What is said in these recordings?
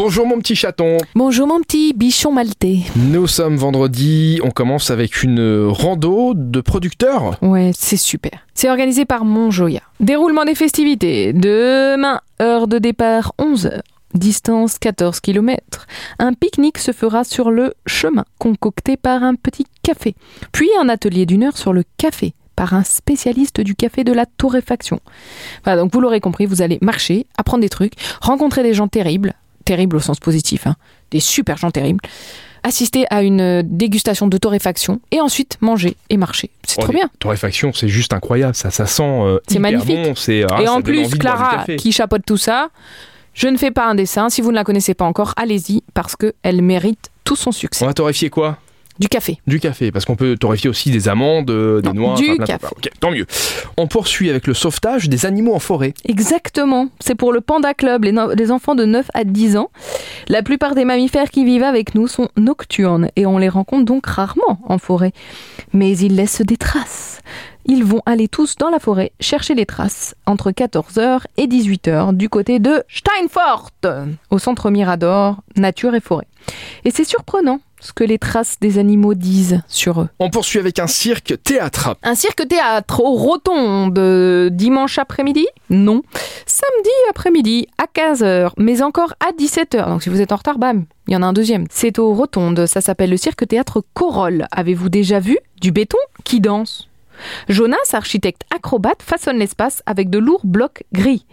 Bonjour mon petit chaton. Bonjour mon petit bichon maltais. Nous sommes vendredi, on commence avec une rando de producteurs. Ouais, c'est super. C'est organisé par Montjoya. Déroulement des festivités. Demain, heure de départ 11h. Distance 14 km. Un pique-nique se fera sur le chemin, concocté par un petit café. Puis un atelier d'une heure sur le café par un spécialiste du café de la torréfaction. Voilà, donc vous l'aurez compris, vous allez marcher, apprendre des trucs, rencontrer des gens terribles, terribles au sens positif, hein, des super gens terribles, assister à une dégustation de torréfaction et ensuite manger et marcher. C'est Oh, trop bien. Torréfaction, c'est juste incroyable, ça, ça sent. euh, C'est magnifique. bon, c'est, ah, et en plus, Clara, qui chapeaute tout ça, je ne fais pas un dessin. Si vous ne la connaissez pas encore, allez-y parce qu'elle mérite tout son succès. On va torréfier quoi? Du café. Du café, parce qu'on peut torréfier aussi des amandes, euh, des Non, noix, du enfin, plein de café. tant mieux. On poursuit avec le sauvetage des animaux en forêt. Exactement. C'est pour le Panda Club, les, no- les enfants de 9 à 10 ans. La plupart des mammifères qui vivent avec nous sont nocturnes et on les rencontre donc rarement en forêt. Mais ils laissent des traces. Ils vont aller tous dans la forêt chercher les traces entre 14h et 18h du côté de Steinfort, au centre Mirador, nature et forêt. Et c'est surprenant ce que les traces des animaux disent sur eux. On poursuit avec un cirque théâtre. Un cirque-théâtre au Rotonde dimanche après-midi? Non. Samedi après-midi à 15h, mais encore à 17h. Donc si vous êtes en retard, bam, il y en a un deuxième. C'est au Rotonde, ça s'appelle le cirque-théâtre Corolle. Avez-vous déjà vu du béton qui danse? Jonas, architecte acrobate, façonne l'espace avec de lourds blocs gris.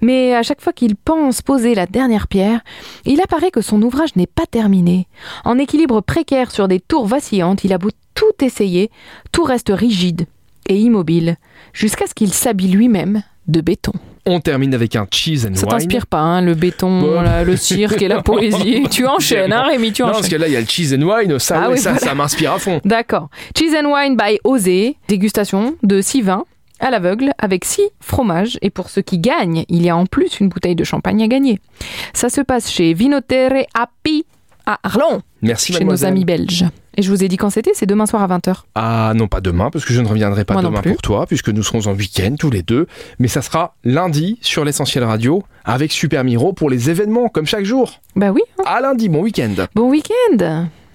Mais à chaque fois qu'il pense poser la dernière pierre, il apparaît que son ouvrage n'est pas terminé. En équilibre précaire sur des tours vacillantes, il a beau tout essayer, tout reste rigide et immobile, jusqu'à ce qu'il s'habille lui-même de béton. On termine avec un cheese and Ça wine. t'inspire pas, hein, le béton, Bon. là, le cirque et la poésie. Tu enchaînes, hein, Rémi, tu Non, parce enchaînes. que là, il y a le cheese and wine, ça, Ah oui, ça, voilà. ça m'inspire à fond. D'accord. Cheese and Wine by Osé, dégustation de 6 vins à l'aveugle avec 6 fromages. Et pour ceux qui gagnent, il y a en plus une bouteille de champagne à gagner. Ça se passe chez Vinotere Happy à Arlon, Merci, chez nos amis belges. Et je vous ai dit quand c'était, c'est demain soir à 20h. Ah non, pas demain, parce que je ne reviendrai pas Moi demain pour toi, puisque nous serons en week-end tous les deux. Mais ça sera lundi sur l'essentiel radio avec Super Miro pour les événements, comme chaque jour. Bah oui, hein. À lundi, bon week-end. bon week-end